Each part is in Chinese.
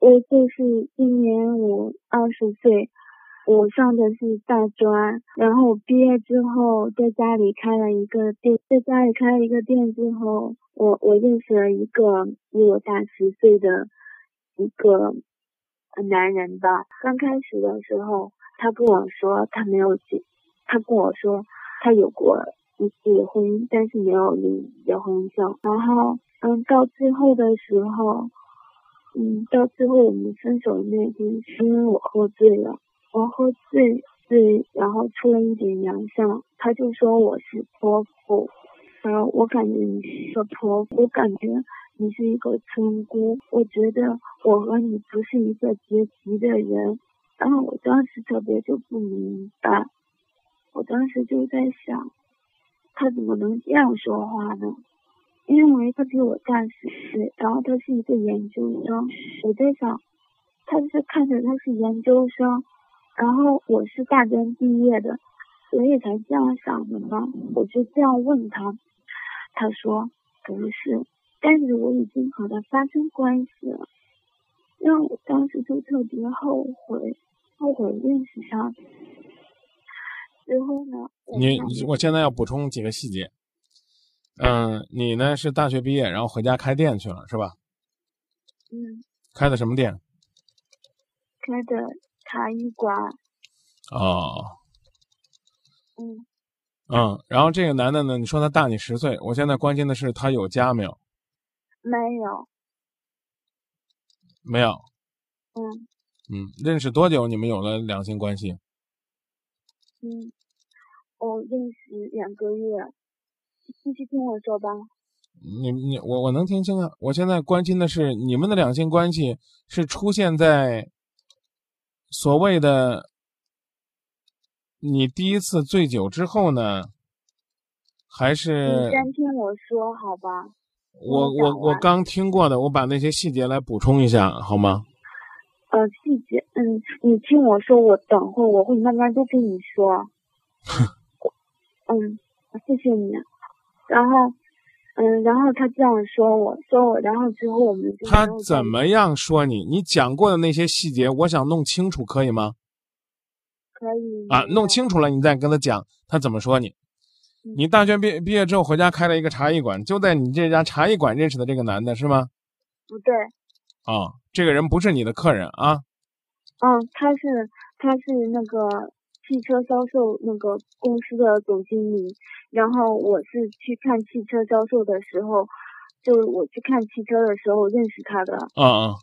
我就是今年我二十岁，我上的是大专，然后毕业之后在家里开了一个店，在家里开了一个店之后，我我认识了一个比我大十岁的一个男人吧。刚开始的时候，他跟我说他没有结，他跟我说他有过一次婚姻，但是没有领结婚证。然后，嗯，到最后的时候。嗯，到最后我们分手的那天，是因为我喝醉了，我喝醉醉，然后出了一点洋相，他就说我是泼妇，然后我感觉你是个泼妇，我感觉你是一个村姑，我觉得我和你不是一个阶级的人，然后我当时特别就不明白，我当时就在想，他怎么能这样说话呢？因为他比我大十岁，然后他是一个研究生，我在想，他是看着他是研究生，然后我是大专毕业的，所以才这样想的吗？我就这样问他，他说不是，但是我已经和他发生关系了，让我当时就特别后悔，后悔认识他。之后呢？你我现在要补充几个细节。嗯，你呢是大学毕业，然后回家开店去了，是吧？嗯。开的什么店？开的茶艺馆。哦。嗯。嗯，然后这个男的呢，你说他大你十岁，我现在关心的是他有家没有？没有。没有。嗯。嗯，认识多久？你们有了两性关系？嗯，我认识两个月。继续听我说吧。你你我我能听清啊！我现在关心的是你们的两性关系是出现在所谓的你第一次醉酒之后呢，还是？你先听我说好吧。我我我刚听过的，我把那些细节来补充一下好吗？呃，细节，嗯，你听我说，我等会我会慢慢都跟你说。嗯，谢谢你。然后，嗯，然后他这样说我，说我，然后之后我们就他怎么样说你？你讲过的那些细节，我想弄清楚，可以吗？可以啊，弄清楚了，你再跟他讲他怎么说你。你大学毕毕业之后回家开了一个茶艺馆，就在你这家茶艺馆认识的这个男的是吗？不对。啊，这个人不是你的客人啊。嗯，他是他是那个。汽车销售那个公司的总经理，然后我是去看汽车销售的时候，就我去看汽车的时候认识他的。嗯嗯，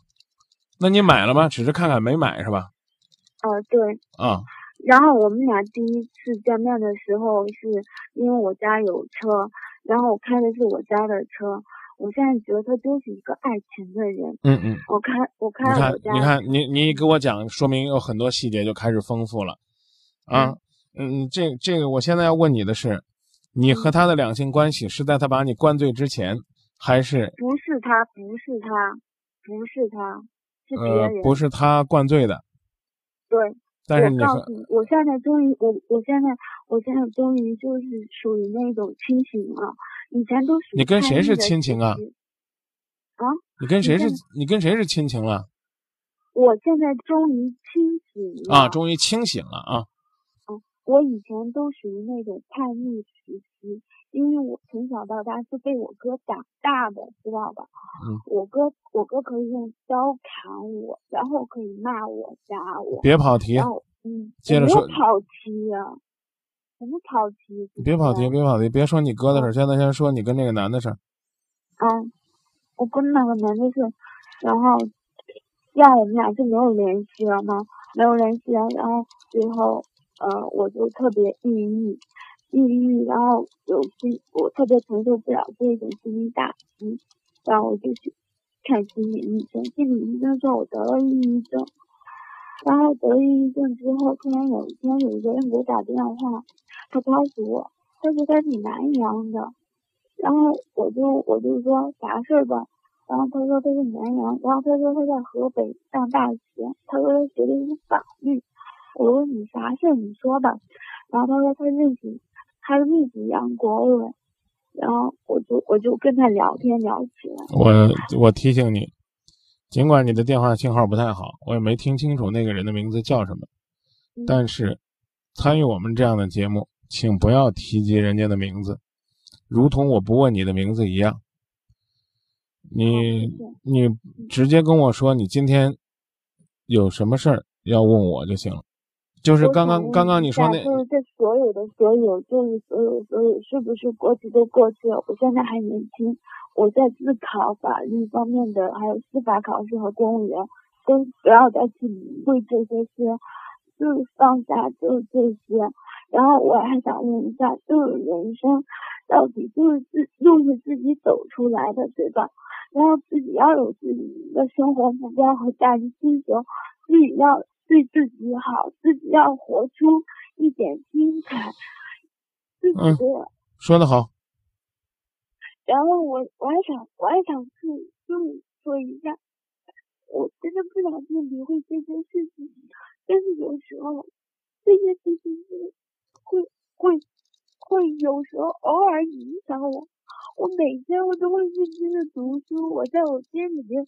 那你买了吗？只是看看没买是吧？啊，对。啊。然后我们俩第一次见面的时候，是因为我家有车，然后我开的是我家的车。我现在觉得他就是一个爱钱的人。嗯嗯。我开我开我家。你看你看你你给我讲，说明有很多细节就开始丰富了。啊，嗯，这这个，我现在要问你的是，你和他的两性关系是在他把你灌醉之前，还是？不是他，不是他，不是他，是别人。不是他灌醉的。对。但是你告诉你，我现在终于，我我现在，我现在终于就是属于那种清醒了。以前都是。你跟谁是亲情啊？啊？你跟谁是？你跟谁是亲情了？我现在终于清醒了。啊，终于清醒了啊！我以前都属于那种叛逆时期，因为我从小到大是被我哥打大的，知道吧？嗯。我哥，我哥可以用刀砍我，然后可以骂我、打我。别跑题。嗯。接着说。跑题呀？什么跑题？别跑题，别跑题，别说你哥的事，现在先说你跟那个男的事。嗯，我跟那个男的是，然后让我们俩就没有联系了吗？没有联系了，然后最后。呃，我就特别抑郁，抑郁，然后有心，我特别承受不了这种心理打击，然后我就去看心理医生，心理医生说我得了抑郁症，然后得了抑郁症之后，突然有一天有一个人给我打电话，他告诉我，他说他是南阳的，然后我就我就说啥事吧，然后他说他是南阳，然后他说他在河北上大学，他说他学的是法律。我问你啥事儿，你说吧。然后他说他认识，他认识杨国伟。然后我就我就跟他聊天聊起来。我我提醒你，尽管你的电话信号不太好，我也没听清楚那个人的名字叫什么，但是参与我们这样的节目，请不要提及人家的名字，如同我不问你的名字一样。你你直接跟我说你今天有什么事儿要问我就行了。就是刚刚刚刚你说那，就是这所有的所有，就是所有所有，是不是过去都过去了？我现在还年轻，我在自考法律方面的，还有司法考试和公务员，都不要再去理会这些事，就放下就这些。然后我还想问一下，就是人生到底就是自又是自己走出来的，对吧？然后自己要有自己的生活目标和价值追求，自己要。对自己好，自己要活出一点精彩。自己的说的好。然后我我还想我还想去就是说一下，我真的不想去理会这件事情，但是有时候这些事情是会会会有时候偶尔影响我。我每天我都会认真的读书，我在我心里面。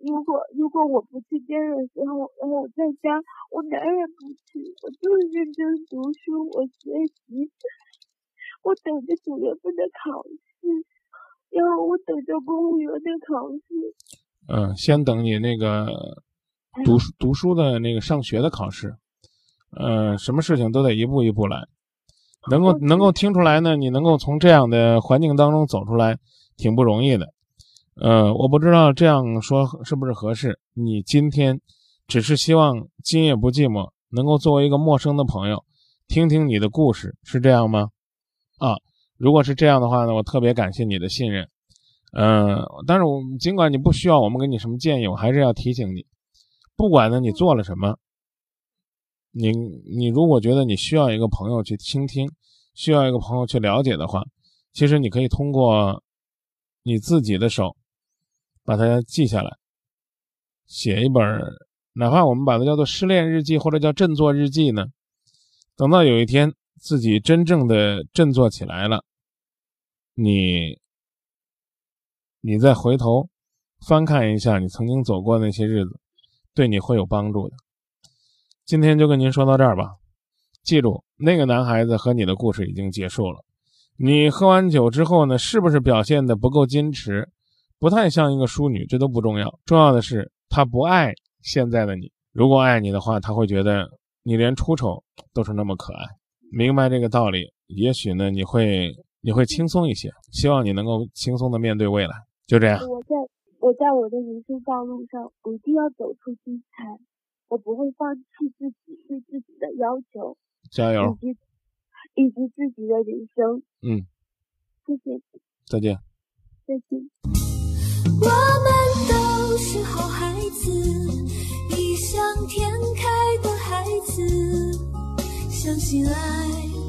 如果如果我不去接的时候，然后我在家，我哪也不去，我就是认真读书，我学习，我等着九月份的考试，然后我等着公务员的考试。嗯，先等你那个读读书的那个上学的考试。嗯，什么事情都得一步一步来，能够能够听出来呢？你能够从这样的环境当中走出来，挺不容易的。呃，我不知道这样说是不是合适。你今天只是希望今夜不寂寞能够作为一个陌生的朋友，听听你的故事，是这样吗？啊，如果是这样的话呢，我特别感谢你的信任。嗯，但是我尽管你不需要我们给你什么建议，我还是要提醒你，不管呢你做了什么，你你如果觉得你需要一个朋友去倾听，需要一个朋友去了解的话，其实你可以通过你自己的手。把它记下来，写一本，哪怕我们把它叫做失恋日记或者叫振作日记呢。等到有一天自己真正的振作起来了，你，你再回头翻看一下你曾经走过那些日子，对你会有帮助的。今天就跟您说到这儿吧，记住那个男孩子和你的故事已经结束了。你喝完酒之后呢，是不是表现的不够矜持？不太像一个淑女，这都不重要，重要的是她不爱现在的你。如果爱你的话，她会觉得你连出丑都是那么可爱。明白这个道理，也许呢，你会你会轻松一些。希望你能够轻松的面对未来。就这样。我在我在我的人生道路上，我一定要走出精彩。我不会放弃自己对自己的要求。加油。以及以及自己的人生。嗯。谢谢。再见。再见。我们都是好孩子，异想天开的孩子，相信爱。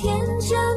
天真